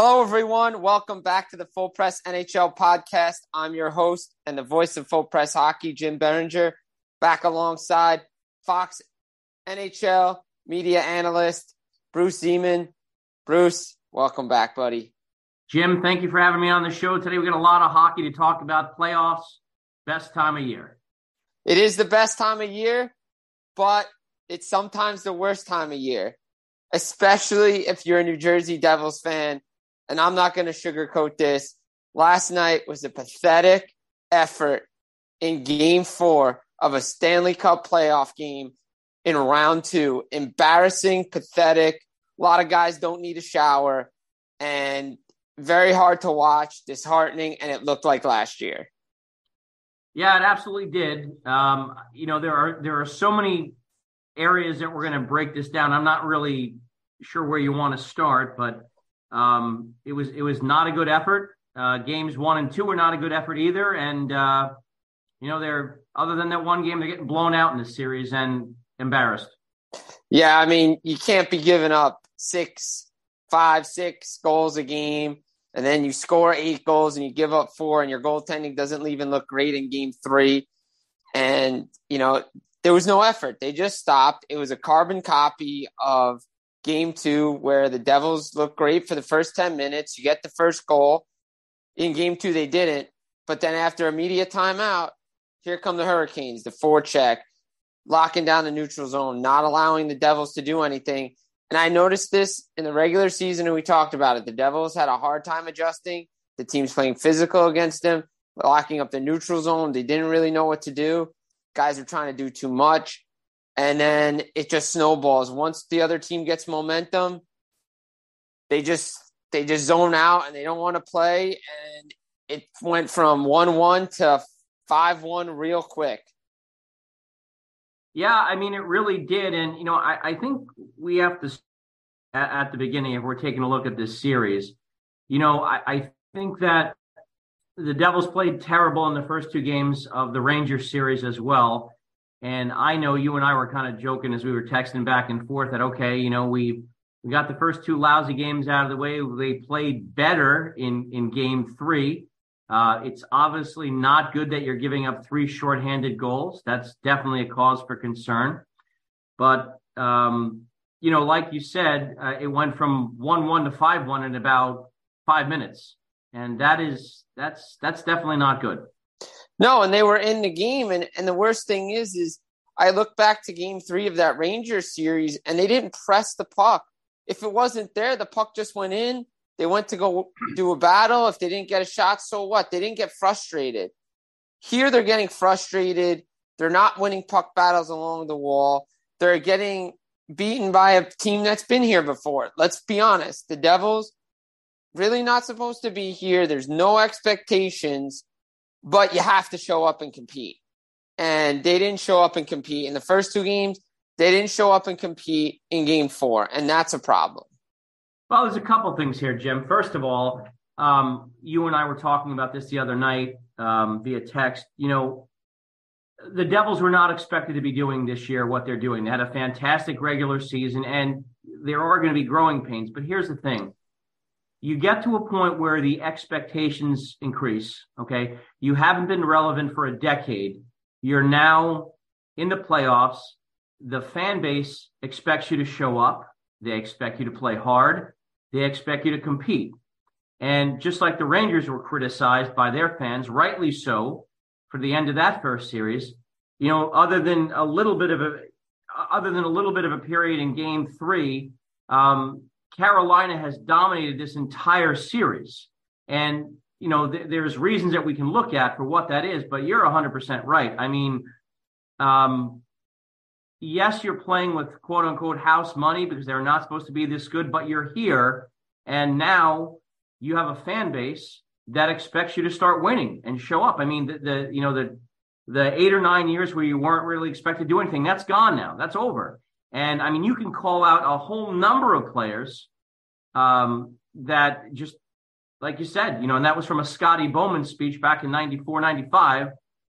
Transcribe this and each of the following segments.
Hello, everyone. Welcome back to the Full Press NHL podcast. I'm your host and the voice of Full Press Hockey, Jim Berenger, back alongside Fox NHL media analyst Bruce Zeman. Bruce, welcome back, buddy. Jim, thank you for having me on the show today. We got a lot of hockey to talk about. Playoffs, best time of year. It is the best time of year, but it's sometimes the worst time of year, especially if you're a New Jersey Devils fan and I'm not going to sugarcoat this. Last night was a pathetic effort in game four of a Stanley Cup playoff game in round two. Embarrassing, pathetic. A lot of guys don't need a shower and very hard to watch, disheartening, and it looked like last year. Yeah, it absolutely did. Um, you know, there are there are so many areas that we're going to break this down. I'm not really sure where you want to start, but um, it was it was not a good effort. Uh, games one and two were not a good effort either, and uh, you know they're other than that one game, they're getting blown out in this series and embarrassed. Yeah, I mean you can't be giving up six, five, six goals a game, and then you score eight goals and you give up four, and your goaltending doesn't even look great in game three, and you know there was no effort. They just stopped. It was a carbon copy of game two where the Devils look great for the first 10 minutes. You get the first goal. In game two, they didn't. But then after a media timeout, here come the Hurricanes, the forecheck, locking down the neutral zone, not allowing the Devils to do anything. And I noticed this in the regular season, and we talked about it. The Devils had a hard time adjusting. The team's playing physical against them, locking up the neutral zone. They didn't really know what to do. Guys are trying to do too much and then it just snowballs. Once the other team gets momentum, they just they just zone out and they don't want to play, and it went from one one to five one real quick. Yeah, I mean it really did, and you know I, I think we have to at, at, the beginning if we're taking a look at this series. You know I, I think that the Devils played terrible in the first two games of the Rangers series as well. And I know you and I were kind of joking as we were texting back and forth that okay, you know, we we got the first two lousy games out of the way. They played better in in game three. Uh, it's obviously not good that you're giving up three shorthanded goals. That's definitely a cause for concern. But, um, you know, like you said, uh, it went from 1 1 to 5 1 in about five minutes. And that is, that's, that's definitely not good. No, and they were in the game. And, and the worst thing is, is I look back to game three of that Rangers series and they didn't press the puck. If it wasn't there, the puck just went in they went to go do a battle. If they didn't get a shot, so what? They didn't get frustrated. Here they're getting frustrated. They're not winning puck battles along the wall. They're getting beaten by a team that's been here before. Let's be honest. The Devils really not supposed to be here. There's no expectations, but you have to show up and compete. And they didn't show up and compete in the first two games. They didn't show up and compete in game four, and that's a problem. Well, there's a couple things here, Jim. First of all, um, you and I were talking about this the other night um, via text. You know, the Devils were not expected to be doing this year what they're doing. They had a fantastic regular season, and there are going to be growing pains. But here's the thing you get to a point where the expectations increase. Okay. You haven't been relevant for a decade. You're now in the playoffs. The fan base expects you to show up. They expect you to play hard. They expect you to compete. And just like the Rangers were criticized by their fans, rightly so, for the end of that first series, you know, other than a little bit of a, other than a little bit of a period in game three, um, Carolina has dominated this entire series. And, you know, th- there's reasons that we can look at for what that is, but you're 100% right. I mean, um, yes, you're playing with quote unquote house money because they're not supposed to be this good, but you're here. And now you have a fan base that expects you to start winning and show up. I mean, the, the you know, the, the eight or nine years where you weren't really expected to do anything, that's gone now. That's over. And I mean, you can call out a whole number of players um, that just, like you said, you know, and that was from a Scotty Bowman speech back in 94, 95.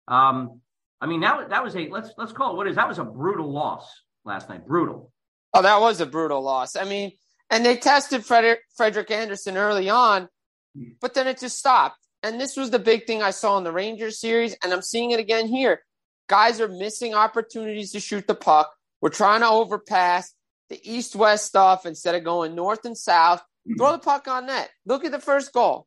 Um, I mean, that that was a let's let's call it what is that was a brutal loss last night. Brutal. Oh, that was a brutal loss. I mean, and they tested Frederick, Frederik Andersen early on, but then it just stopped. And this was the big thing I saw in the Rangers series, and I'm seeing it again here. Guys are missing opportunities to shoot the puck. We're trying to overpass the east west stuff instead of going north and south. Mm-hmm. Throw the puck on net. Look at the first goal.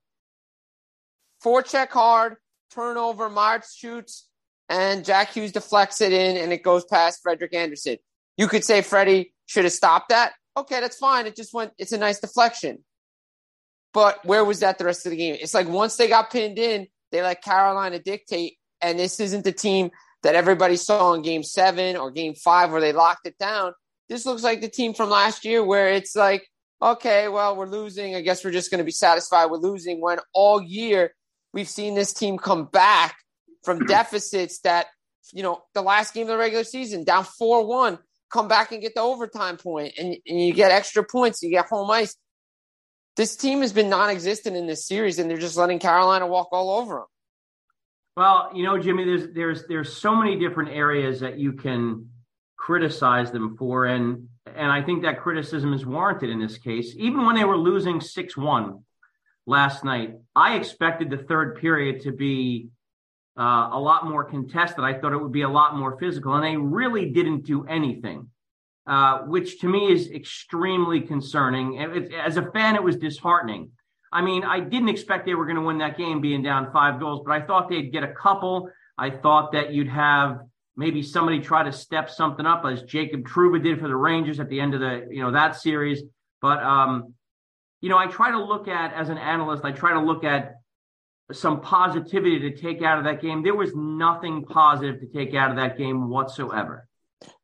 Forecheck hard, turnover, March shoots, and Jack Hughes deflects it in and it goes past Frederik Andersen. You could say Freddie should have stopped that. Okay, that's fine. It just went, it's a nice deflection. But where was that the rest of the game? It's like once they got pinned in, they let Carolina dictate. And this isn't the team that everybody saw in game seven or game five where they locked it down. This looks like the team from last year where it's like, okay, well, we're losing. I guess we're just going to be satisfied with losing when all year we've seen this team come back from deficits that, you know, the last game of the regular season, down 4 1, come back and get the overtime point and, and you get extra points, you get home ice. This team has been non existent in this series and they're just letting Carolina walk all over them. Well, you know, Jimmy, there's there's there's so many different areas that you can criticize them for, and and I think that criticism is warranted in this case. Even when they were losing six one last night, I expected the third period to be uh, a lot more contested. I thought it would be a lot more physical, and they really didn't do anything, uh, which to me is extremely concerning. It, as a fan, it was disheartening. I mean, I didn't expect they were going to win that game being down five goals, but I thought they'd get a couple. I thought that you'd have maybe somebody try to step something up as Jacob Trouba did for the Rangers at the end of the, you know, that series. But, um, you know, I try to look at, as an analyst, I try to look at some positivity to take out of that game. There was nothing positive to take out of that game whatsoever.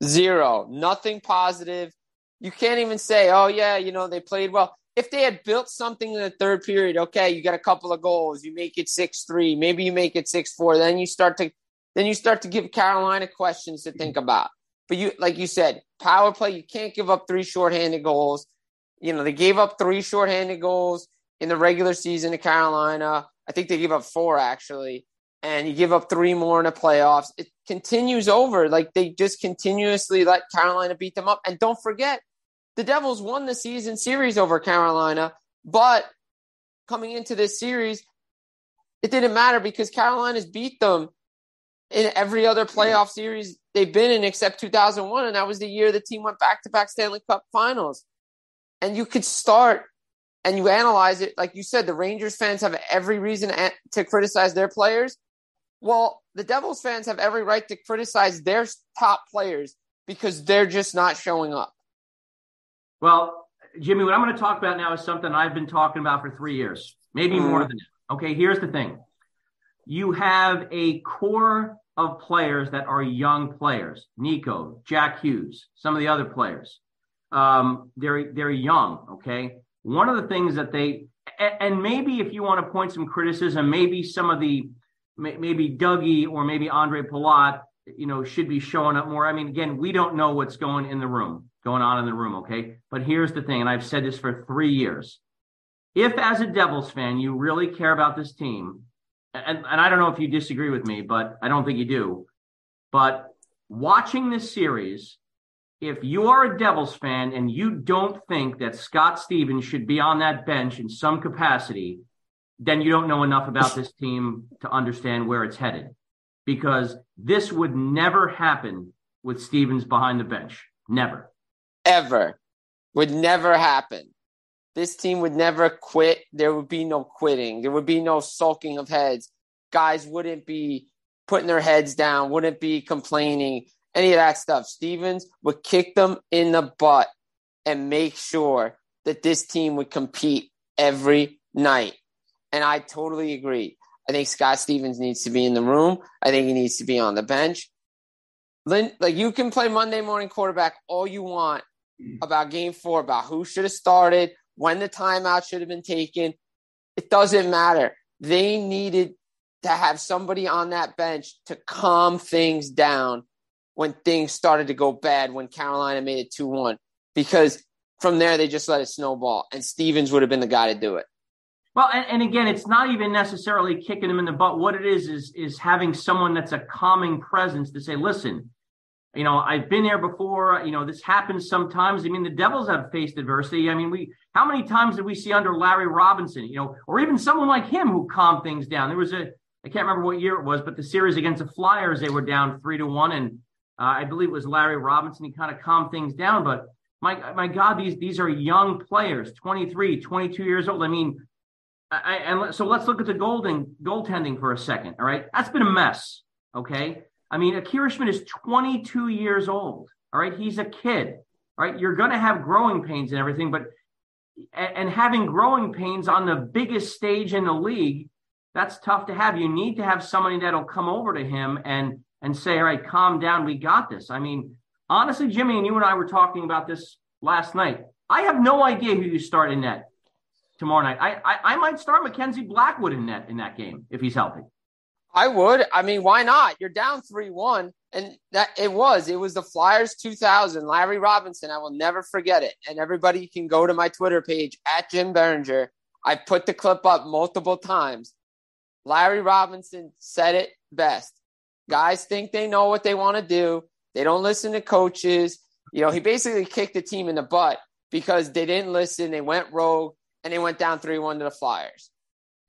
Zero. Nothing positive. You can't even say, oh, yeah, you know, they played well. If they had built something in the third period, okay, you got a couple of goals, you make it 6 3, maybe you make it 6 4, then you start to then you start to give Carolina questions to think about. But you like you said, power play, you can't give up three shorthanded goals. You know, they gave up three shorthanded goals in the regular season to Carolina. I think they gave up four actually, and you give up three more in the playoffs. It continues over. Like they just continuously let Carolina beat them up. And don't forget, the Devils won the season series over Carolina, but coming into this series, It didn't matter because Carolina's beat them in every other playoff series they've been in except 2001. And that was the year the team went back to back Stanley Cup finals. And you could start and you analyze it. Like you said, the Rangers fans have every reason to criticize their players. Well, the Devils fans have every right to criticize their top players because they're just not showing up. Well, Jimmy, what I'm going to talk about now is something I've been talking about for three years, maybe mm. more than that. Okay, here's the thing you have a core of players that are young players Nico, Jack Hughes, some of the other players. Um, they're, they're young, okay? One of the things that they, and maybe if you want to point some criticism, maybe some of the, maybe Dougie or maybe Ondrej Palat, you know, should be showing up more. I mean, again, we don't know what's going in the room going on in the room, okay? But here's the thing, and I've said this for three years. If, as a Devils fan, you really care about this team, and, and I don't know if you disagree with me, but I don't think you do. But watching this series, if you are a Devils fan and you don't think that Scott Stevens should be on that bench in some capacity, then you don't know enough about this team to understand where it's headed. Because this would never happen with Stevens behind the bench. Never ever would never happen. This team would never quit. There would be no quitting. There would be no sulking of heads. Guys wouldn't be putting their heads down, wouldn't be complaining, any of that stuff. Stevens would kick them in the butt and make sure that this team would compete every night. And I totally agree. I think Scott Stevens needs to be in the room. I think he needs to be on the bench. Like you can play Monday morning quarterback all you want about game four, about who should have started, when the timeout should have been taken. It doesn't matter. They needed to have somebody on that bench to calm things down when things started to go bad when Carolina made it 2 1. Because from there, they just let it snowball, and Stevens would have been the guy to do it. Well, and, and, again, it's not even necessarily kicking them in the butt. What it is is is having someone that's a calming presence to say, "Listen, you know, I've been there before. You know, this happens sometimes. I mean, the Devils have faced adversity. I mean, we how many times did we see under Larry Robinson, you know, or even someone like him who calmed things down? There was a I can't remember what year it was, but the series against the Flyers, they were down three to one, and uh, I believe it was Larry Robinson. He kind of calmed things down. But my my God, these these are young players, 23, 22 years old. I mean, I, and so let's look at the golden goaltending for a second. All right, that's been a mess. Okay, I mean, Akira Schmid is 22 years old. All right. He's a kid. All right. You're going to have growing pains and everything, but, and having growing pains on the biggest stage in the league, that's tough to have. You need to have somebody that'll come over to him and, and say, all right, calm down. We got this. I mean, honestly, Jimmy and you and I were talking about this last night. I have no idea who you start in net tomorrow night. I, I, I might start Mackenzie Blackwood in that in that game if he's healthy. I would. I mean, why not? You're down 3 1. And that it was. It was the Flyers 2000. Larry Robinson. I will never forget it. And everybody can go to my Twitter page at Jim Beringer. I put the clip up multiple times. Larry Robinson said it best. Guys think they know what they want to do. They don't listen to coaches. You know, he basically kicked the team in the butt because they didn't listen. They went rogue and they went down 3 1 to the Flyers.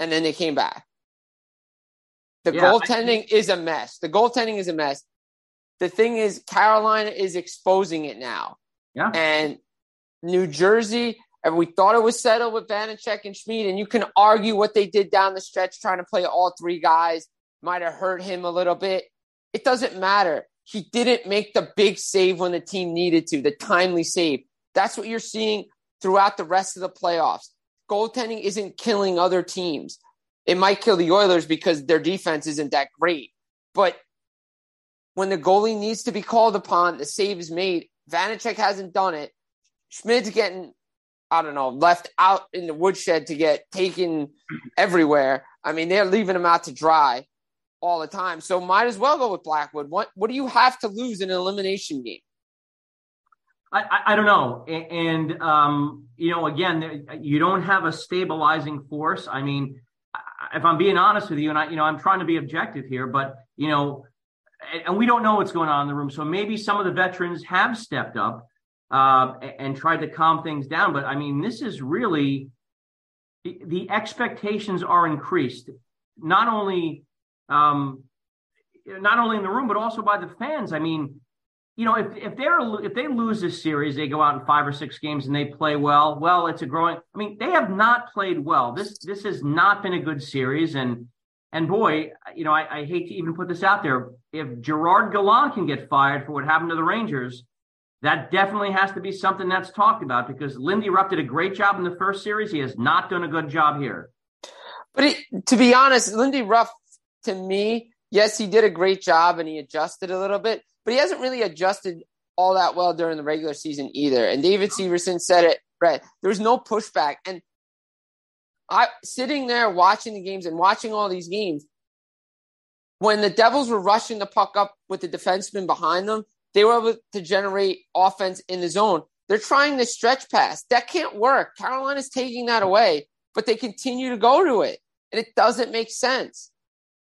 And then they came back. The yeah, goaltending I, is a mess. The goaltending is a mess. The thing is, Carolina is exposing it now. Yeah. And New Jersey, and we thought it was settled with Vanecek and Schmid, and you can argue what they did down the stretch trying to play all three guys might have hurt him a little bit. It doesn't matter. He didn't make the big save when the team needed to, the timely save. That's what you're seeing throughout the rest of the playoffs. Goaltending isn't killing other teams. It might kill the Oilers because their defense isn't that great. But when the goalie needs to be called upon, the save is made. Vanecek hasn't done it. Schmid's getting, I don't know, left out in the woodshed to get taken everywhere. I mean, they're leaving him out to dry all the time. So might as well go with Blackwood. What what do you have to lose in an elimination game? I, I, don't know. And, um, you know, again, you don't have a stabilizing force. I mean, if I'm being honest with you, and I, you know, I'm trying to be objective here, but you know, and we don't know what's going on in the room. So maybe some of the veterans have stepped up uh, and tried to calm things down. But I mean, this is really the, expectations are increased. not only um, not only in the room but also by the fans. I mean, you know, if if they're if they lose this series, they go out in five or six games and they play well. Well, it's a growing. I mean, they have not played well. This this has not been a good series, and and boy, you know, I, I hate to even put this out there. If Gerard Gallant can get fired for what happened to the Rangers, that definitely has to be something that's talked about because Lindy Ruff did a great job in the first series. He has not done a good job here. But he, to be honest, Lindy Ruff, to me, yes, he did a great job and he adjusted a little bit, but he hasn't really adjusted all that well during the regular season either. And David Severson said it right. There was no pushback. And I sitting there watching the games and watching all these games, when the Devils were rushing the puck up with the defenseman behind them, they were able to generate offense in the zone. They're trying to stretch pass. That can't work. Carolina's taking that away, but they continue to go to it. And it doesn't make sense.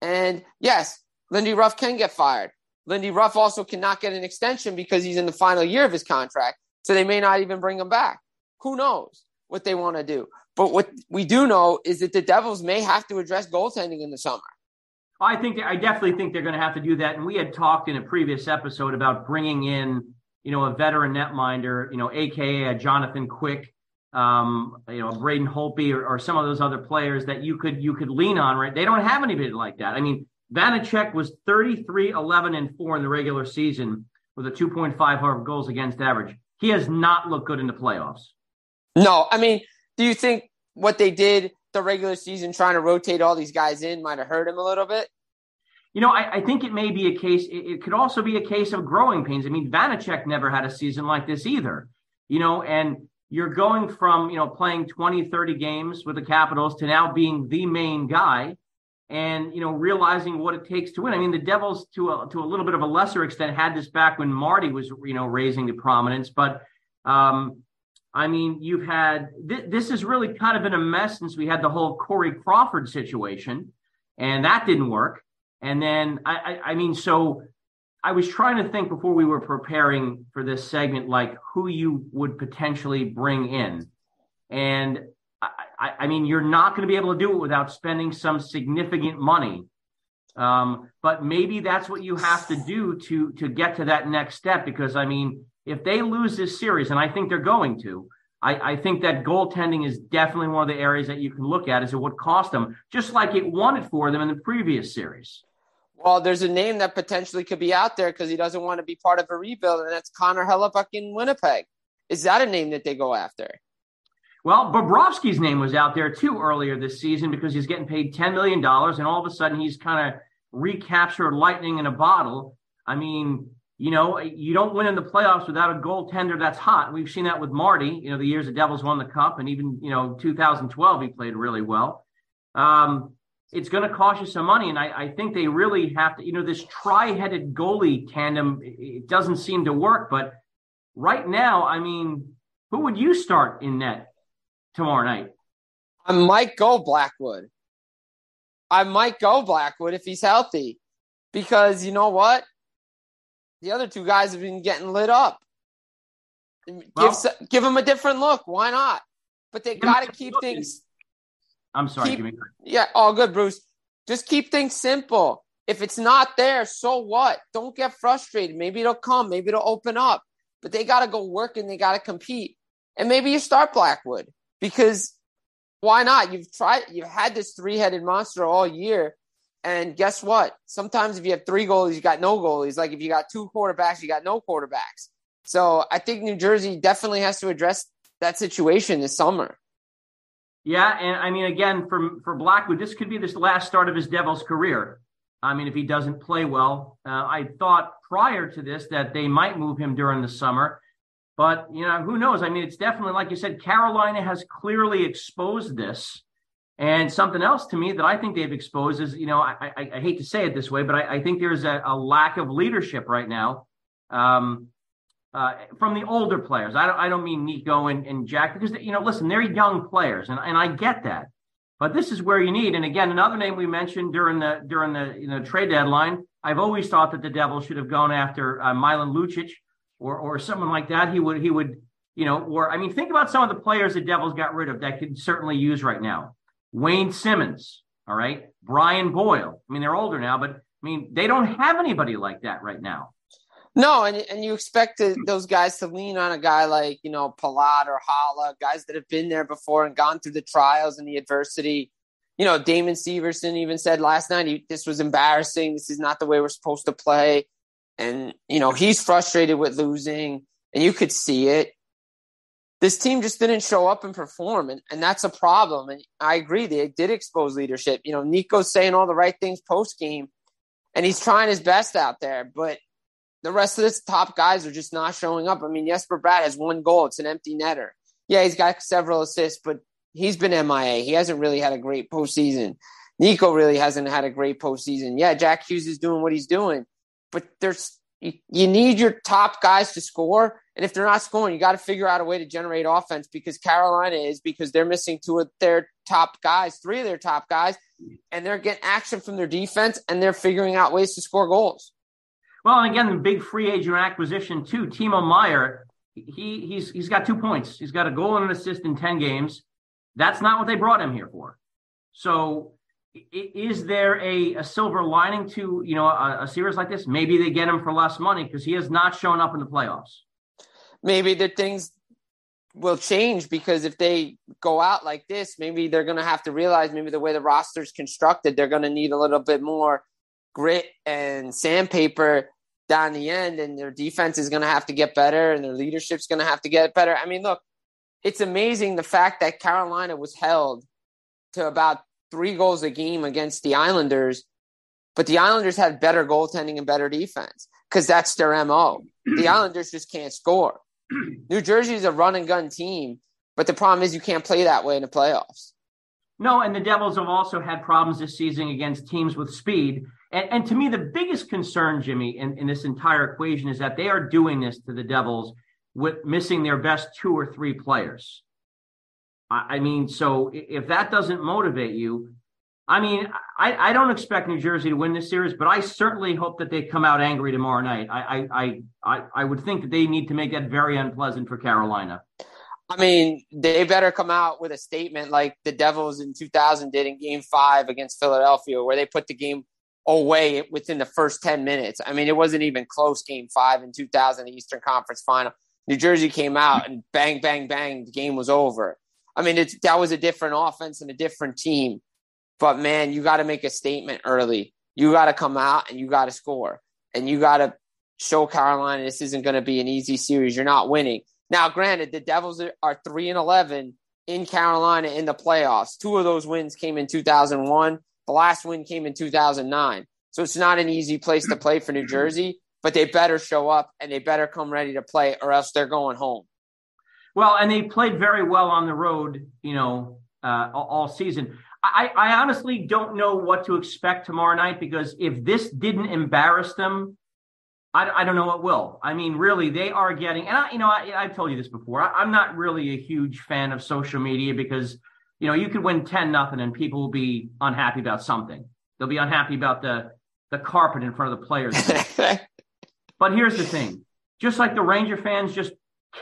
And yes, Lindy Ruff can get fired. Lindy Ruff also cannot get an extension because he's in the final year of his contract. So they may not even bring him back. Who knows what they want to do? But what we do know is that the Devils may have to address goaltending in the summer. I think I definitely think they're going to have to do that. And we had talked in a previous episode about bringing in, you know, a veteran netminder, you know, aka a Jonathan Quick, um, you know, Braden Holtby or, or, some of those other players that you could you could lean on. Right? They don't have anybody like that. I mean, Vanecek was 33, 11, and four in the regular season with a 2.5 goals against average. He has not looked good in the playoffs. No, I mean, do you think what they did the regular season trying to rotate all these guys in might have hurt him a little bit? You know, I, I think it may be a case. It, it, could also be a case of growing pains. I mean, Vanecek never had a season like this either. You know, and you're going from you know playing 20, 30 games with the Capitals to now being the main guy, and you know realizing what it takes to win. I mean, the Devils to a, to a little bit of a lesser extent had this back when Marty was you know raising to prominence, but um, I mean, you've had th- this is really kind of been a mess since we had the whole Corey Crawford situation, and that didn't work. And then I, I, I mean, so I was trying to think before we were preparing for this segment, like who you would potentially bring in, and I, I, mean, you're not going to be able to do it without spending some significant money. Um, but maybe that's what you have to do to to get to that next step, because I mean if they lose this series, and I think they're going to, I, I, think that goaltending is definitely one of the areas that you can look at as it would cost them, just like it it for them in the previous series. Well, there's a name that potentially could be out there because he doesn't want to be part of a rebuild, and that's Connor Hellebuyck in Winnipeg. Is that a name that they go after? Well, Bobrovsky's name was out there too earlier this season because he's getting paid $10 million, and all of a sudden he's kind of recaptured lightning in a bottle. I mean, you know, you don't win in the playoffs without a goaltender that's hot. We've seen that with Marty, you know, the years the Devils won the cup and even, you know, 2012, he played really well. Um, it's going to cost you some money. And I, I, think they really have to, you know, this tri headed goalie tandem, it doesn't seem to work. But right now, I mean, who would you start in net tomorrow night? I might go Blackwood. I might go Blackwood if he's healthy because you know what? The other two guys have been getting lit up. Well, give give them a different look. Why not? But they got to keep things. I'm sorry. Keep, yeah, all good, Bruce. Just keep things simple. If it's not there, so what? Don't get frustrated. Maybe it'll come. Maybe it'll open up. But they got to go work and they got to compete. And maybe you start Blackwood because why not? You've tried. You've had this three-headed monster all year. And guess what? Sometimes if you have three goalies, you got no goalies. Like if you got two quarterbacks, you got no quarterbacks. So I think New Jersey definitely has to address that situation this summer. Yeah, and I mean, again, for for Blackwood, this could be this last start of his Devils career. I mean, if he doesn't play well, uh, I thought prior to this that they might move him during the summer, but you know, who knows? I mean, it's definitely like you said, Carolina has clearly exposed this and something else to me that I think they've exposed is, you know, I, I, I hate to say it this way, but I, I think there's a, a, lack of leadership right now um, uh, from the older players. I don't, I don't mean Nico and, and Jack because, you know, listen, they're young players, and, and I get that. But this is where you need. And again, another name we mentioned during the during the you know, trade deadline. I've always thought that the Devils should have gone after uh, Milan Lucic or or someone like that. He would he would you know or I mean think about some of the players the Devils got rid of that could certainly use right now. Wayne Simmonds, All right. Brian Boyle. I mean, they're older now, but I mean, they don't have anybody like that right now. No, and and you expect those guys to lean on a guy like you know Palat or Haula, guys that have been there before and gone through the trials and the adversity. You know, Damon Severson even said last night, he, "This was embarrassing. This is not the way we're supposed to play." And you know, he's frustrated with losing, and you could see it. This team just didn't show up and perform, and, and that's a problem. And I agree, they did expose leadership. You know, Nico's saying all the right things post game, and he's trying his best out there, but the rest of this top guys are just not showing up. I mean, Jesper Bratt has one goal. It's an empty netter. Yeah, he's got several assists, but he's been MIA. He hasn't really had a great postseason. Nico really hasn't had a great postseason. Yeah, Jack Hughes is doing what he's doing, but there's you need your top guys to score. And if they're not scoring, you got to figure out a way to generate offense because Carolina is because they're missing two of their top guys, three of their top guys, and they're getting action from their defense and they're figuring out ways to score goals. Well, and again, the big free agent acquisition too, Timo Meier. He he's he's got two points. He's got a goal and an assist in ten games. That's not what they brought him here for. So, is there a, a silver lining to you know a, a series like this? Maybe they get him for less money because he has not shown up in the playoffs. Maybe the things will change because if they go out like this, maybe they're going to have to realize maybe the way the roster's constructed, they're going to need a little bit more grit and sandpaper down the end, and their defense is going to have to get better, and their leadership's going to have to get better. I mean, look, it's amazing the fact that Carolina was held to about three goals a game against the Islanders, but the Islanders had better goaltending and better defense because that's their MO. The Islanders just can't score. New Jersey is a run and gun team, but the problem is you can't play that way in the playoffs. No, and the Devils have also had problems this season against teams with speed. And, and to me, the biggest concern, Jimmy, in, in this entire equation is that they are doing this to the Devils with missing their best two or three players. I, mean, so if that doesn't motivate you, I mean, I, I don't expect New Jersey to win this series, but I certainly hope that they come out angry tomorrow night. I, I, I, I would think that they need to make that very unpleasant for Carolina. I mean, they better come out with a statement like the Devils in 2000 did in game five against Philadelphia, where they put the game away within the first 10 minutes. I mean, it wasn't even close game five in 2000, the Eastern Conference final. New Jersey came out and bang, bang, bang, the game was over. I mean, it's, that was a different offense and a different team. But man, you got to make a statement early. You got to come out and you got to score. And you got to show Carolina this isn't going to be an easy series. You're not winning. Now, granted, the Devils are 3 and 11 in Carolina in the playoffs. Two of those wins came in 2001 the last win came in 2009. So it's not an easy place to play for New Jersey, but they better show up and they better come ready to play or else they're going home. Well, and they played very well on the road, you know, uh, all season. I, I honestly don't know what to expect tomorrow night because if this didn't embarrass them, I, I don't know what will. I mean, really, they are getting, and I, you know, I, I've told you this before. I, I'm not really a huge fan of social media because you know, you could win 10 nothing and people will be unhappy about something. They'll be unhappy about the the carpet in front of the players. but here's the thing. Just like the Ranger fans just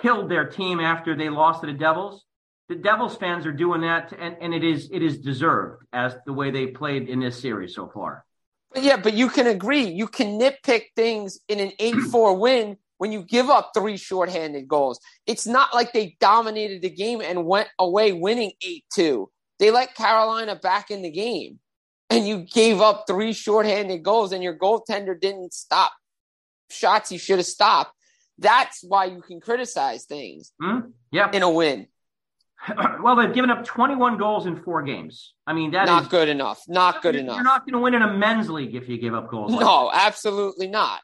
killed their team after they lost to the Devils, the Devils fans are doing that and, and it is it is deserved as the way they played in this series so far. Yeah, but you can agree. You can nitpick things in an 8 4 win when you give up three shorthanded goals. It's not like they dominated the game and went away winning 8 2. They let Carolina back in the game, and you gave up three shorthanded goals, and your goaltender didn't stop shots he should have stopped. That's why you can criticize things mm-hmm. yeah. in a win. well, they've given up 21 goals in four games. I mean, that not is, good enough. Not good you're enough. You're not going to win in a men's league if you give up goals. Like no, that. absolutely not.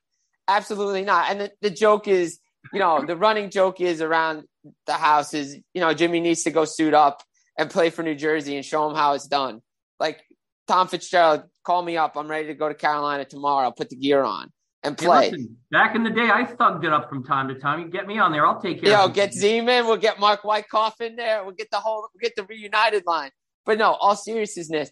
Absolutely not. And the, the joke is, you know, the running joke is around the house is, you know, Jimmy needs to go suit up and play for New Jersey and show him how it's done. Like Tom Fitzgerald, call me up. I'm ready to go to Carolina tomorrow. I'll put the gear on and play. Hey, listen, back in the day, I thugged it up from time to time. You get me on there, I'll take care. Yo, get Zeman. We'll get Mark Wyckoff in there. We'll get the whole. We'll get the reunited line. But no, all seriousness,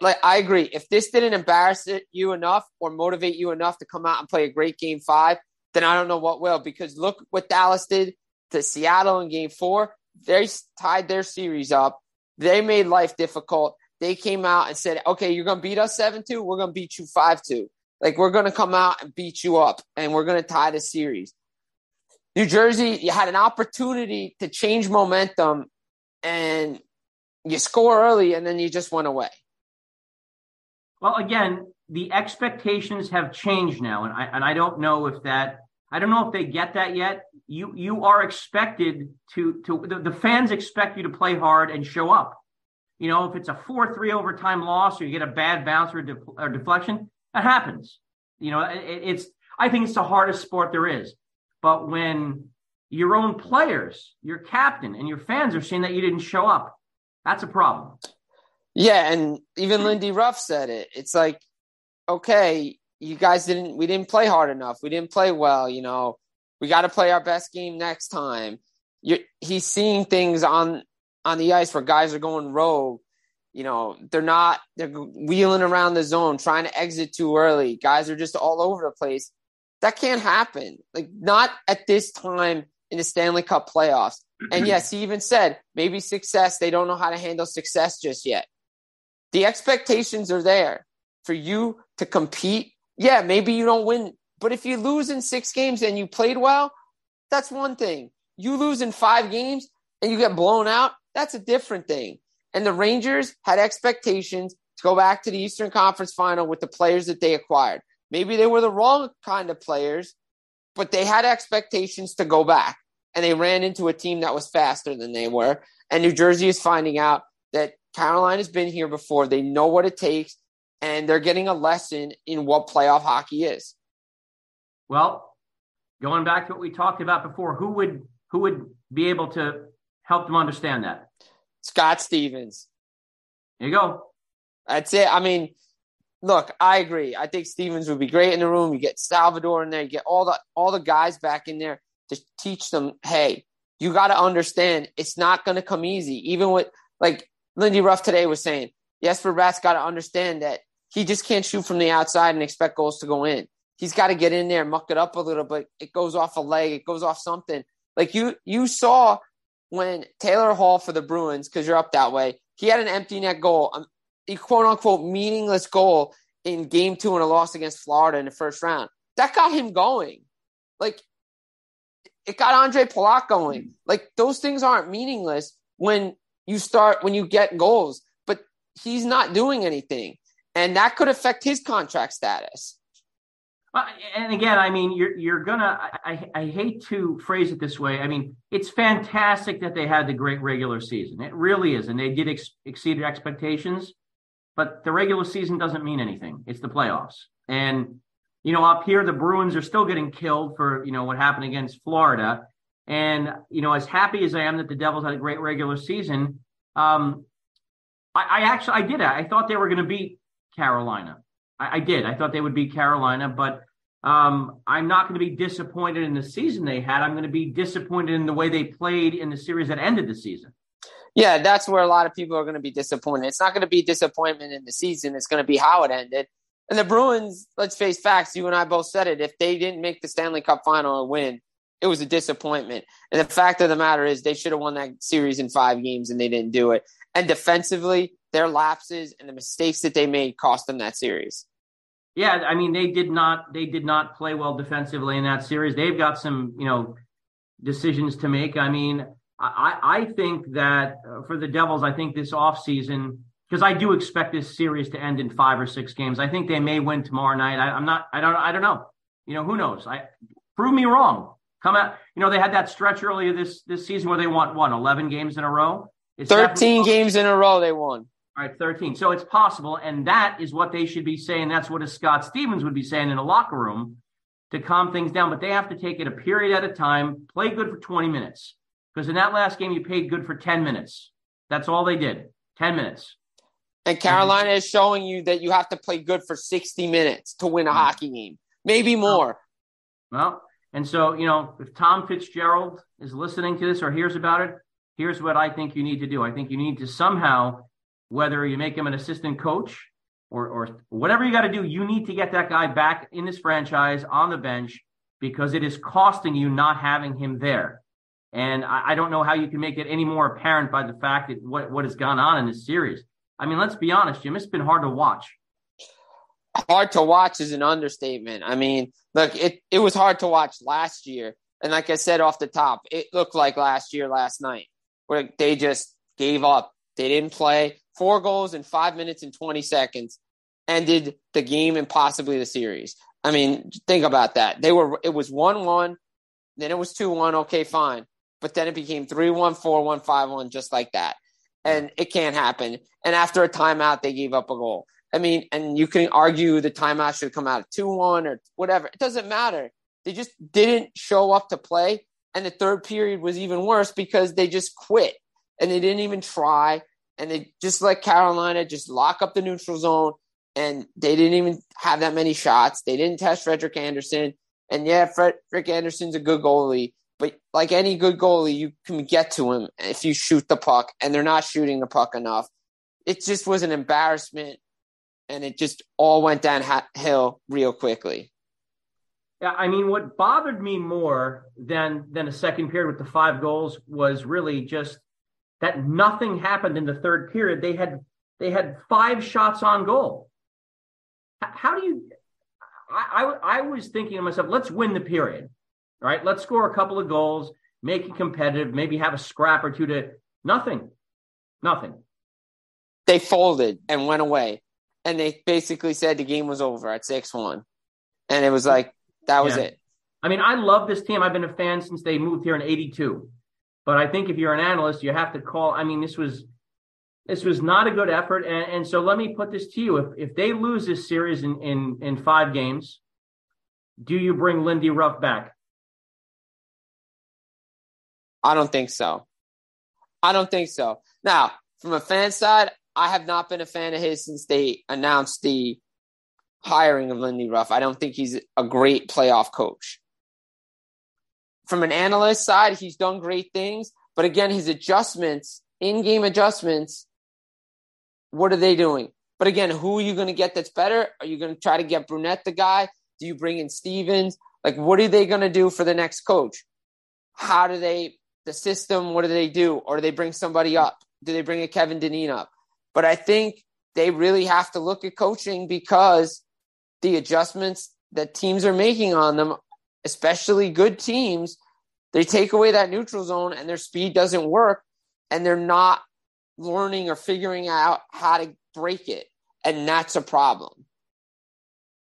like I agree. If this didn't embarrass you enough or motivate you enough to come out and play a great game five, then I don't know what will. Because look what Dallas did to Seattle in game four. They tied their series up. They made life difficult. they came out and said, okay, you're going to beat us 7 2. We're going to beat you 5 2. Like, we're going to come out and beat you up, and we're going to tie the series. New Jersey, you had an opportunity to change momentum, and you score early, and then you just went away. Well, again, the expectations have changed now, and I and I don't know if that I don't know if they get that yet. You you are expected to to the, the fans expect you to play hard and show up. You know, if it's a four three overtime loss or you get a bad bounce or, def, or deflection, that happens. You know, it, it's I think it's the hardest sport there is. But when your own players, your captain, and your fans are saying that you didn't show up, that's a problem. Yeah, and even Lindy Ruff said it. It's like, okay, you guys didn't we didn't play hard enough. We didn't play well, you know. We got to play our best game next time. You're, he's seeing things on on the ice where guys are going rogue. You know, they're not they're wheeling around the zone, trying to exit too early. Guys are just all over the place. That can't happen. Like not at this time in the Stanley Cup playoffs. And yes, he even said maybe success, they don't know how to handle success just yet. The expectations are there for you to compete yeah, maybe you don't win, but if you lose in six games and you played well, that's one thing. You lose in five games and you get blown out, that's a different thing. And the Rangers had expectations to go back to the Eastern Conference final with the players that they acquired. Maybe they were the wrong kind of players, but they had expectations to go back. And they ran into a team that was faster than they were. And New Jersey is finding out that Carolina's been here before. They know what it takes and they're getting a lesson in what playoff hockey is. Well, going back to what we talked about before, who would who would be able to help them understand that? Scott Stevens. There you go. That's it. I mean, look, I agree. I think Stevens would be great in the room. You get Salvador in there, you get all the all the guys back in there to teach them, hey, you got to understand it's not going to come easy. Even with like Lindy Ruff today was saying, Jesper Bratt's got to understand that he just can't shoot from the outside and expect goals to go in. He's got to get in there, muck it up a little bit. It goes off a leg, it goes off something. Like you, you saw when Taylor Hall for the Bruins, because you're up that way, he had an empty net goal, um, a quote unquote meaningless goal in game two in a loss against Florida in the first round. That got him going. Like it got Ondrej Palat going. Like those things aren't meaningless when you start when you get goals, but he's not doing anything and that could affect his contract status. And again, I mean, you're you're gonna. I, I hate to phrase it this way. I mean, it's fantastic that they had the great regular season. It really is, and they did ex- exceed expectations. But the regular season doesn't mean anything. It's the playoffs, and you know, up here, the Bruins are still getting killed for you know what happened against Florida. And you know, as happy as I am that the Devils had a great regular season, um, I, I actually I did. I thought they were going to beat Carolina. I, I did. I thought they would beat Carolina, but um, I'm not going to be disappointed in the season they had. I'm going to be disappointed in the way they played in the series that ended the season. Yeah, that's where a lot of people are going to be disappointed. It's not going to be disappointment in the season. It's going to be how it ended. And the Bruins, let's face facts. You and I both said it. If they didn't make the Stanley Cup final and win, it was a disappointment. And the fact of the matter is, they should have won that series in five games, and they didn't do it. And defensively, their lapses and the mistakes that they made cost them that series. Yeah, I mean they did not they did not play well defensively in that series. They've got some you know decisions to make. I mean, I I think that uh, for the Devils, I think this offseason because I do expect this series to end in five or six games. I think they may win tomorrow night. I, am not. I don't. I don't know. You know who knows? I prove me wrong. Come out. You know they had that stretch earlier this this season where they won one 11 games in a row. It's 13 games in a row they won. All right, 13. So it's possible. And that is what they should be saying. That's what a Scott Stevens would be saying in a locker room to calm things down. But they have to take it a period at a time, play good for 20 minutes. Because in that last game, you paid good for 10 minutes. That's all they did 10 minutes. And Carolina is showing you that you have to play good for 60 minutes to win a mm-hmm. hockey game, maybe more. Well, and so, you know, if Tom Fitzgerald is listening to this or hears about it, here's what I think you need to do. I think you need to somehow whether you make him an assistant coach or, or whatever you got to do, you need to get that guy back in this franchise on the bench because it is costing you not having him there. And I, I don't know how you can make it any more apparent by the fact that what, what has gone on in this series. I mean, let's be honest, Jim, it's been hard to watch. Hard to watch is an understatement. I mean, look, it, it was hard to watch last year. And like I said off the top, it looked like last year, last night, where they just gave up. They didn't play four goals in five minutes and 20 seconds, ended the game and possibly the series. I mean, think about that. They were, it was 1 1, then it was 2 1. Okay, fine. But then it became 3 1, 4 1, 5 1, just like that. And it can't happen. And after a timeout, they gave up a goal. I mean, and you can argue the timeout should come out at 2 1 or whatever. It doesn't matter. They just didn't show up to play. And the third period was even worse because they just quit and they didn't even try. And they just let Carolina just lock up the neutral zone. And they didn't even have that many shots. They didn't test Frederik Andersen. And yeah, Frederik Andersen's a good goalie. But like any good goalie, you can get to him if you shoot the puck, and they're not shooting the puck enough. It just was an embarrassment, and it just all went downhill real quickly. Yeah, I mean, what bothered me more than than a second period with the five goals was really just that nothing happened in the third period. They had they had five shots on goal. How do you? I, I, I was thinking to myself, let's win the period, right? Let's score a couple of goals, make it competitive, maybe have a scrap or two to nothing, nothing. They folded and went away, and they basically said the game was over at six one, and it was like that was yeah. it. I mean, I love this team. I've been a fan since they moved here in '82. But I think if you're an analyst, you have to call. I mean, this was this was not a good effort. And, and so let me put this to you: if if they lose this series in in, in five games, do you bring Lindy Ruff back? I don't think so. I don't think so. Now, from a fan side, I have not been a fan of his since they announced the hiring of Lindy Ruff. I don't think he's a great playoff coach. From an analyst side, he's done great things, but again, his adjustments, in-game adjustments, what are they doing? But again, who are you going to get that's better? Are you going to try to get Brunette the guy? Do you bring in Stevens? Like, what are they going to do for the next coach? How do they, the system, what do they do? Or do they bring somebody up? Do they bring a Kevin Dineen up? But I think they really have to look at coaching because the adjustments that teams are making on them, especially good teams, they take away that neutral zone and their speed doesn't work and they're not learning or figuring out how to break it. And that's a problem.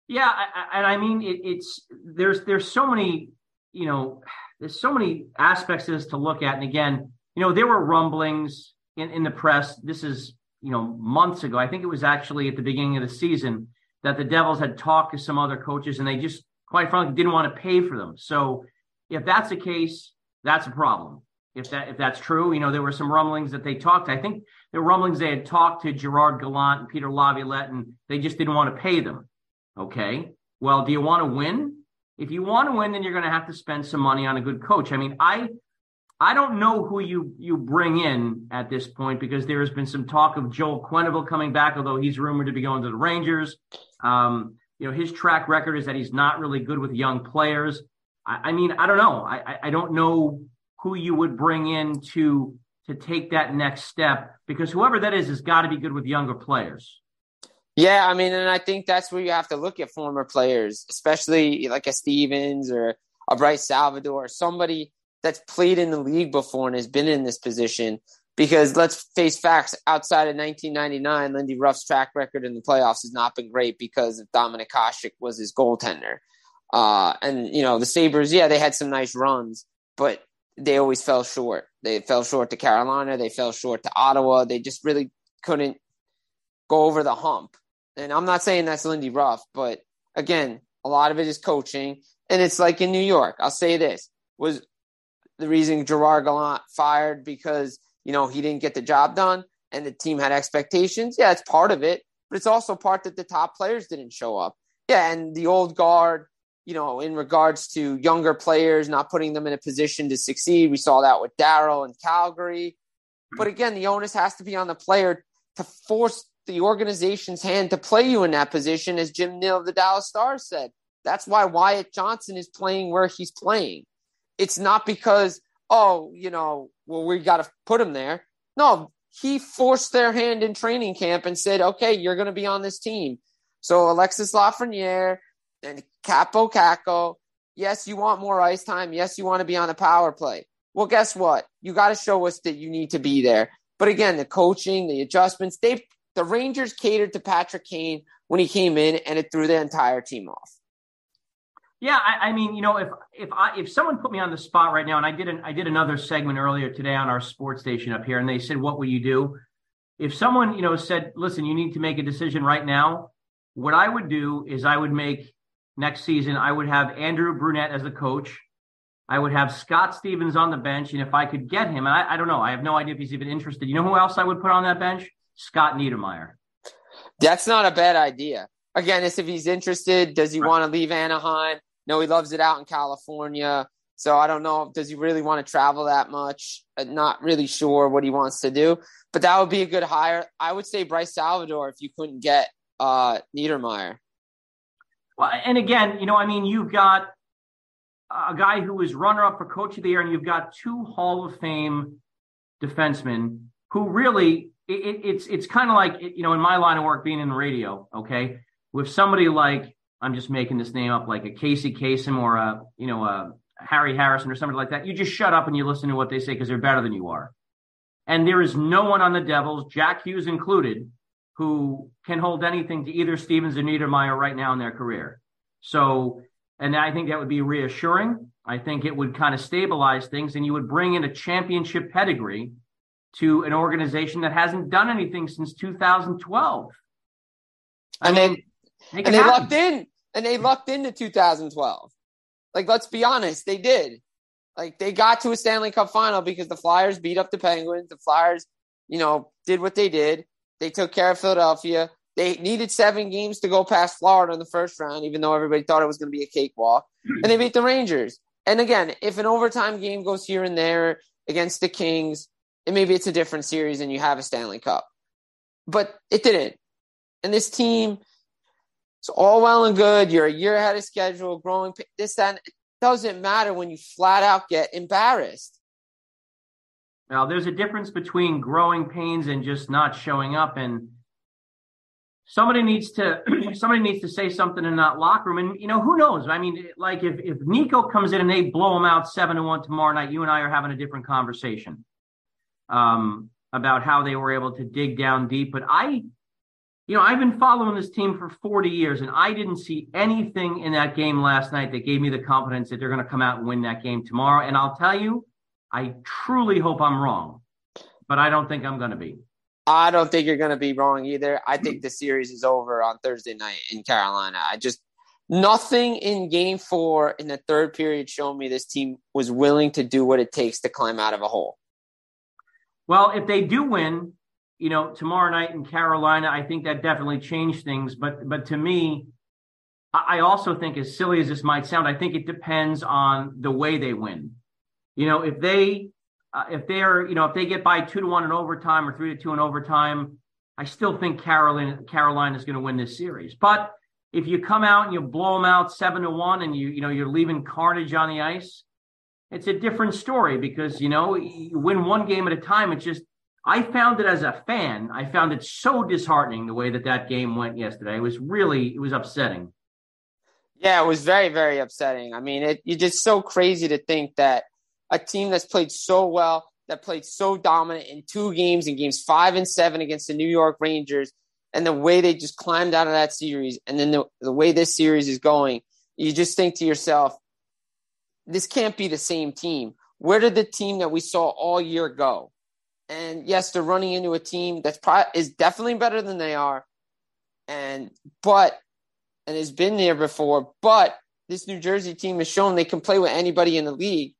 Yeah, I, and I mean it, it's there's there's so many you know there's so many aspects of this to look at, and again, you know there were rumblings in, in the press. This is you know months ago. I think it was actually at the beginning of the season that the Devils had talked to some other coaches and they just, quite frankly, didn't want to pay for them. So if that's the case, that's a problem. If that if that's true, you know, there were some rumblings that they talked. I think there were rumblings they had talked to Gerard Gallant and Peter Laviolette, and they just didn't want to pay them. Okay. Well, do you want to win? If you want to win, then you're going to have to spend some money on a good coach. I mean, I I don't know who you you bring in at this point because there has been some talk of Joel Quenneville coming back, although he's rumored to be going to the Rangers. Um, you know, his track record is that he's not really good with young players. I, I mean, I don't know. I, I don't know who you would bring in to to take that next step because whoever that is has got to be good with younger players. Yeah, I mean, and I think that's where you have to look at former players, especially like a Stevens or a Bryce Salvador, or somebody that's played in the league before and has been in this position. Because let's face facts, outside of 1999, Lindy Ruff's track record in the playoffs has not been great because Dominik Hasek was his goaltender. Uh, and, you know, the Sabres, yeah, they had some nice runs, but they always fell short. They fell short to Carolina. They fell short to Ottawa. They just really couldn't go over the hump. And I'm not saying that's Lindy Ruff, but again, a lot of it is coaching. And it's like in New York. I'll say this was the reason Gerard Gallant fired because, you know, he didn't get the job done and the team had expectations. Yeah, it's part of it, but it's also part that the top players didn't show up. Yeah, and the old guard, you know, in regards to younger players, not putting them in a position to succeed. We saw that with Daryl and Calgary. Mm-hmm. But again, the onus has to be on the player to force the organization's hand to play you in that position, as Jim Nill of the Dallas Stars said. That's why Wyatt Johnston is playing where he's playing it's not because, oh, you know, well, we got to put him there. No, he forced their hand in training camp and said, okay, you're going to be on this team. So Alexis Lafreniere and Kaapo Kakko, yes, you want more ice time. Yes, you want to be on the power play. Well, guess what? You got to show us that you need to be there. But again, the coaching, the adjustments, they the Rangers catered to Patrick Kane when he came in, and it threw the entire team off. Yeah, I, I, mean, you know, if if I if someone put me on the spot right now, and I did an, I did another segment earlier today on our sports station up here, and they said, "What will you do?" If someone you know said, "Listen, you need to make a decision right now," what I would do is I would make next season. I would have Andrew Brunette as the coach. I would have Scott Stevens on the bench, and if I could get him, and I, I don't know, I have no idea if he's even interested. You know who else I would put on that bench? Scott Niedermayer. That's not a bad idea. Again, it's if he's interested. Does he want to leave Anaheim? No, he loves it out in California. So I don't know. Does he really want to travel that much? Uh, not really sure what he wants to do, but that would be a good hire. I would say Bryce Salvador if you couldn't get uh, Niedermayer. Well, and again, you know, I mean, you've got a guy who was runner up for coach of the year, and you've got two Hall of Fame defensemen who really it, it's it's kind of like you know in my line of work being in the radio okay with somebody like i'm just making this name up like a casey Kasem or a you know a harry harrison or somebody like that you just shut up and you listen to what they say because they're better than you are. And there is no one on the devils jack hughes included who can hold anything to either stevens or niedermayer right now in their career. So and i think that would be reassuring. I think it would kind of stabilize things and you would bring in a championship pedigree to an organization that hasn't done anything since 2012. I and mean, they and they happen. lucked in and they lucked into 2012. Like, let's be honest, they did. Like, they got to a Stanley Cup final because the Flyers beat up the Penguins. The Flyers, you know, did what they did. They took care of Philadelphia. They needed seven games to go past Florida in the first round, even though everybody thought it was going to be a cakewalk. And they beat the Rangers. And again, if an overtime game goes here and there against the Kings, and maybe it's a different series and you have a Stanley Cup. But it didn't. And this team, it's all well and good. You're a year ahead of schedule, growing this, that. It doesn't matter when you flat out get embarrassed. Now, there's a difference between growing pains and just not showing up. And somebody needs to somebody needs to say something in that locker room. And you know, who knows? I mean, like if if Nico comes in and they blow him out seven to one tomorrow night, you and I are having a different conversation um, about how they were able to dig down deep. But I, you know, I've been following this team for 40 years, and I didn't see anything in that game last night that gave me the confidence that they're going to come out and win that game tomorrow. And I'll tell you, I truly hope I'm wrong, but I don't think I'm going to be. I don't think you're going to be wrong either. I think the series is over on Thursday night in Carolina. I just nothing in game four in the third period showed me this team was willing to do what it takes to climb out of a hole. Well, if they do win, you know, tomorrow night in Carolina, I think that definitely changed things. But but to me, I also think, as silly as this might sound, I think it depends on the way they win. You know, if they uh, if they're you know if they get by two to one in overtime or three to two in overtime, I still think Carolina Carolina is going to win this series. But if you come out and you blow them out seven to one, and you you know you're leaving carnage on the ice, it's a different story because you know you win one game at a time. It's just I found it as a fan. I found it so disheartening the way that that game went yesterday. It was really it was upsetting. Yeah, it was very very upsetting. I mean, it it's just so crazy to think that a team that's played so well, that played so dominant in two games, in games five and seven against the New York Rangers, and the way they just climbed out of that series, and then the, the way this series is going, you just think to yourself, this can't be the same team. Where did the team that we saw all year go? And yes, they're running into a team that's probably is definitely better than they are, and but and has been there before. But this New Jersey team has shown they can play with anybody in the league,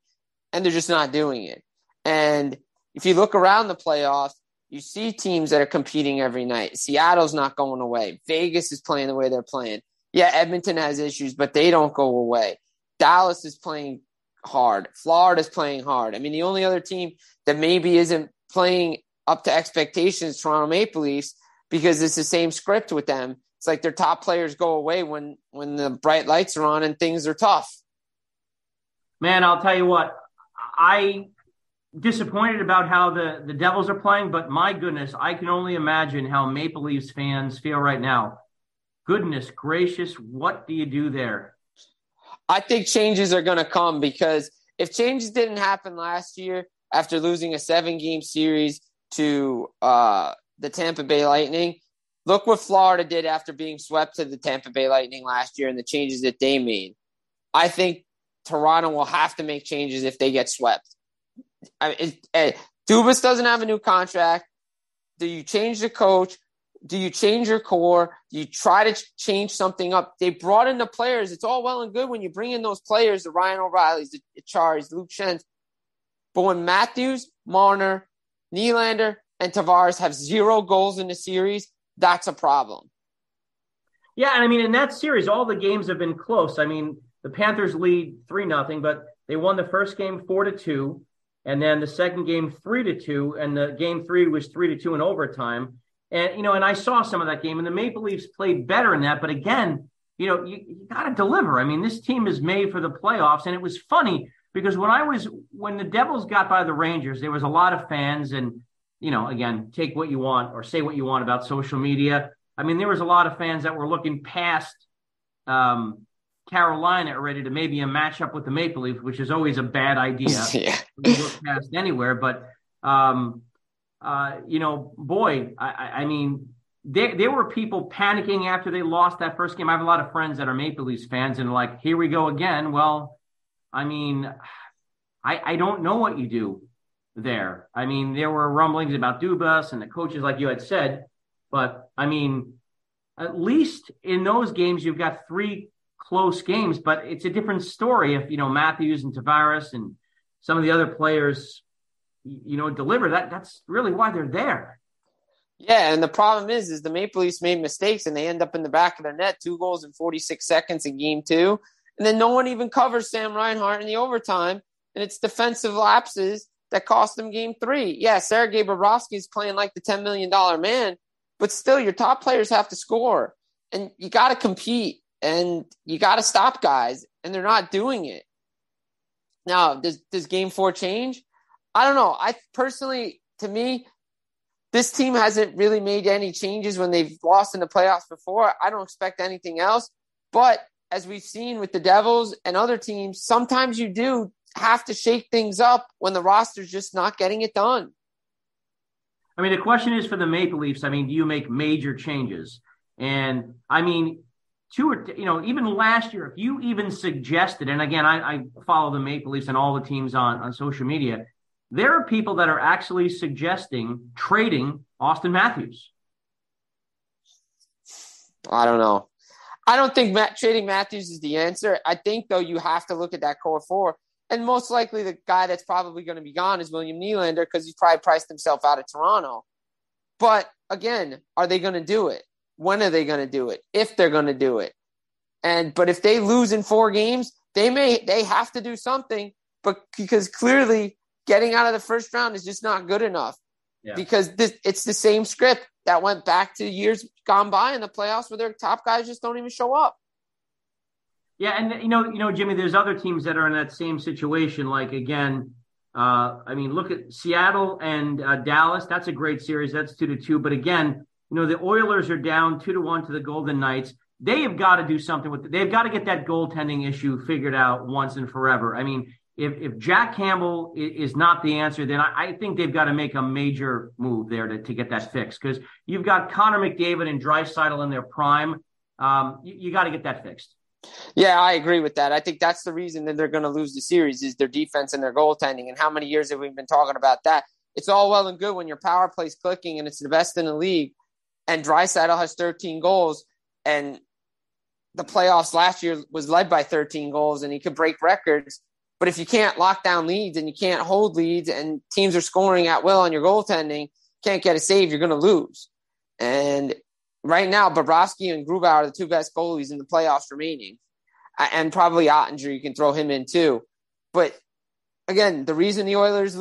and they're just not doing it. And if you look around the playoffs, you see teams that are competing every night. Seattle's not going away. Vegas is playing the way they're playing. Yeah, Edmonton has issues, but they don't go away. Dallas is playing hard. Florida's playing hard. I mean, the only other team that maybe isn't playing up to expectations, Toronto Maple Leafs, because it's the same script with them. It's like their top players go away when when the bright lights are on and things are tough. Man, I'll tell you what, I disappointed about how the, the Devils are playing, but my goodness, I can only imagine how Maple Leafs fans feel right now. Goodness gracious, what do you do there? I think changes are going to come because if changes didn't happen last year after losing a seven game series to uh, the Tampa Bay Lightning, look what Florida did after being swept to the Tampa Bay Lightning last year and the changes that they made. I think Toronto will have to make changes if they get swept. I mean, it, it, Dubas doesn't have a new contract. Do you change the coach? Do you change your core? Do you try to change something up? They brought in the players. It's all well and good when you bring in those players, the Ryan O'Reillys, the Charis, Luke Schenn. But when Matthews, Marner, Nylander, and Tavares have zero goals in the series, that's a problem. Yeah, and I mean in that series, all the games have been close. I mean, the Panthers lead three nothing, but they won the first game four to two, and then the second game three to two, and the game three was three to two in overtime. And you know, and I saw some of that game, and the Maple Leafs played better in that. But again, you know, you, you got to deliver. I mean, this team is made for the playoffs, and it was funny because when I was when the Devils got by the Rangers, there was a lot of fans, and you know, again, take what you want or say what you want about social media. I mean, there was a lot of fans that were looking past um, Carolina ready to maybe a matchup with the Maple Leafs, which is always a bad idea. yeah. look past anywhere, but um, uh, you know, boy, I, I mean, there, there were people panicking after they lost that first game. I have a lot of friends that are Maple Leafs fans and like, here we go again. Well, I mean, I, I don't know what you do there. I mean, there were rumblings about Dubas and the coaches, like you had said, but I mean, at least in those games, you've got three close games, but it's a different story if, you know, Matthews and Tavares and some of the other players you know, deliver. That that's really why they're there. Yeah, and the problem is, is the Maple Leafs made mistakes and they end up in the back of their net, two goals in 46 seconds in game two. And then no one even covers Sam Reinhart in the overtime. And it's defensive lapses that cost them game three. Yeah, Sergei Bobrovsky is playing like the $10 million man, but still your top players have to score and you got to compete and you got to stop guys and they're not doing it. Now, does, does game four change? I don't know. I personally, to me, this team hasn't really made any changes when they've lost in the playoffs before. I don't expect anything else. But as we've seen with the Devils and other teams, sometimes you do have to shake things up when the roster's just not getting it done. I mean, the question is for the Maple Leafs. I mean, do you make major changes? And I mean, two or you know, even last year, if you even suggested, and again, I, I follow the Maple Leafs and all the teams on on social media there are people that are actually suggesting trading Austin Matthews. I don't know. I don't think Matt, trading Matthews is the answer. I think though you have to look at that core four, and most likely the guy that's probably going to be gone is William Nylander because he's probably priced himself out of Toronto. But again, are they going to do it? When are they going to do it? If they're going to do it, and but if they lose in four games, they may they have to do something. But because clearly getting out of the first round is just not good enough yeah. because this, it's the same script that went back to years gone by in the playoffs where their top guys just don't even show up. Yeah, and you know, you know, Jimmy, there's other teams that are in that same situation. Like again, uh, I mean, look at Seattle and uh, Dallas. That's a great series. That's two to two. But again, you know, the Oilers are down two to one to the Golden Knights. They have got to do something with. They've got to get that goaltending issue figured out once and forever. I mean, if if Jack Campbell is not the answer, then I, I think they've got to make a major move there to, to get that fixed because you've got Connor McDavid and Draisaitl in their prime. Um, you, you got to get that fixed. Yeah, I agree with that. I think that's the reason that they're going to lose the series is their defense and their goaltending. And how many years have we been talking about that? It's all well and good when your power play's clicking and it's the best in the league. And Draisaitl has 13 goals, and the playoffs last year was led by 13 goals, and he could break records. But if you can't lock down leads and you can't hold leads and teams are scoring at will on your goaltending, can't get a save, you're going to lose. And right now, Bobrovsky and Grubauer are the two best goalies in the playoffs remaining. And probably Oettinger, you can throw him in too. But again, the reason the Oilers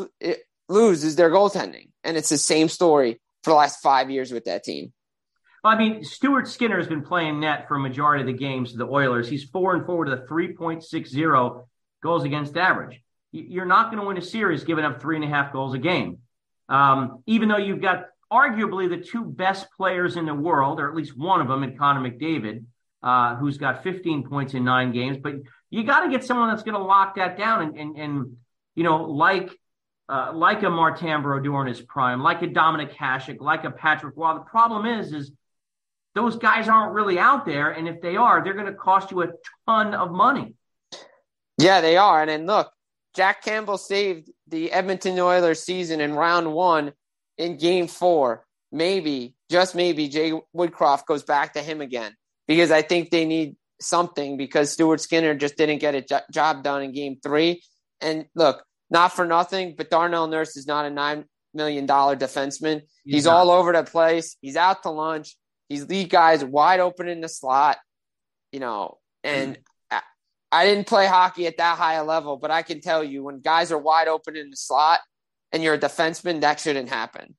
lose is their goaltending. And it's the same story for the last five years with that team. I mean, Stuart Skinner has been playing net for a majority of the games of the Oilers. He's four and four with a 3.60 goals against average. you're not going to win a series giving up three and a half goals a game. Um, even though you've got arguably the two best players in the world, or at least one of them in Connor McDavid, uh, who's got 15 points in nine games. But you got to get someone that's going to lock that down and, and, and you know, like uh, like a Martin Brodeur during his prime, like a Dominik Hasek, like a Patrick Roy. The problem is, is those guys aren't really out there, and if they are, they're going to cost you a ton of money. Yeah, they are. And then look, Jack Campbell saved the Edmonton Oilers season in round one in game four. Maybe, just maybe, Jay Woodcroft goes back to him again because I think they need something because Stuart Skinner just didn't get a job done in game three. And look, not for nothing, but Darnell Nurse is not a $9 million defenseman. He's, He's all over the place. He's out to lunch. He's lead guys wide open in the slot, you know, and mm. I didn't play hockey at that high a level, but I can tell you when guys are wide open in the slot and you're a defenseman, that shouldn't happen.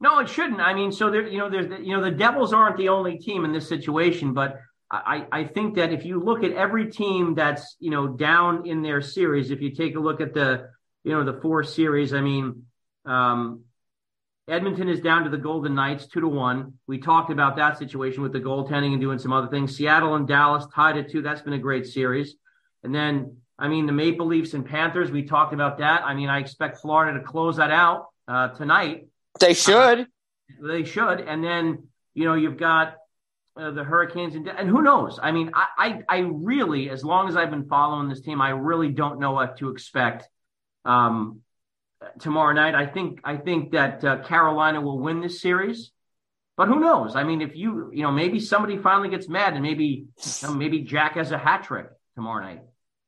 No, it shouldn't. I mean, so there, you know, there's, you know, the Devils aren't the only team in this situation, but I, I think that if you look at every team that's, you know, down in their series, if you take a look at the, you know, the four series, I mean, um, Edmonton is down to the Golden Knights, two to one. We talked about that situation with the goaltending and doing some other things. Seattle and Dallas tied at two. That's been a great series. And then, I mean, the Maple Leafs and Panthers, we talked about that. I mean, I expect Florida to close that out uh, tonight. They should. Uh, they should. And then, you know, you've got uh, the Hurricanes and, and who knows? I mean, I, I, I really, as long as I've been following this team, I really don't know what to expect. Um, tomorrow night. I think I think that uh, Carolina will win this series, but who knows? I mean, if you you know maybe somebody finally gets mad and maybe you know, maybe Jack has a hat trick tomorrow night.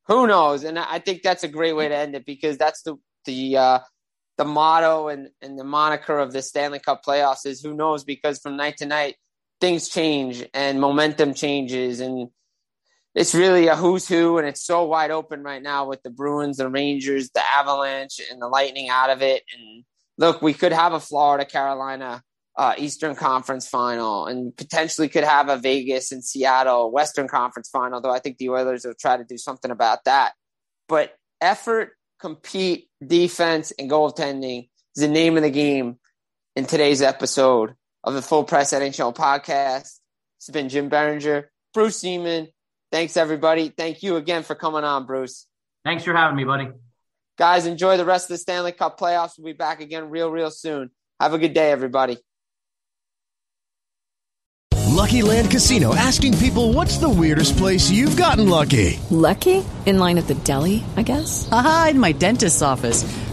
Who knows? And I think that's a great way to end it because that's the the uh, the motto and and the moniker of the Stanley Cup playoffs is who knows because from night to night things change and momentum changes and it's really a who's who, and it's so wide open right now with the Bruins, the Rangers, the Avalanche, and the Lightning out of it. And look, we could have a Florida Carolina uh, Eastern Conference final, and potentially could have a Vegas and Seattle Western Conference final. Though I think the Oilers will try to do something about that. But effort, compete, defense, and goaltending is the name of the game in today's episode of the Full Press NHL podcast. It's been Jim Beringer, Bruce Zeman Thanks, everybody. Thank you again for coming on, Bruce. Thanks for having me, buddy. Guys, enjoy the rest of the Stanley Cup playoffs. We'll be back again real, real soon. Have a good day, everybody. Lucky Land Casino asking people what's the weirdest place you've gotten lucky? Lucky? In line at the deli, I guess? Aha, in my dentist's office.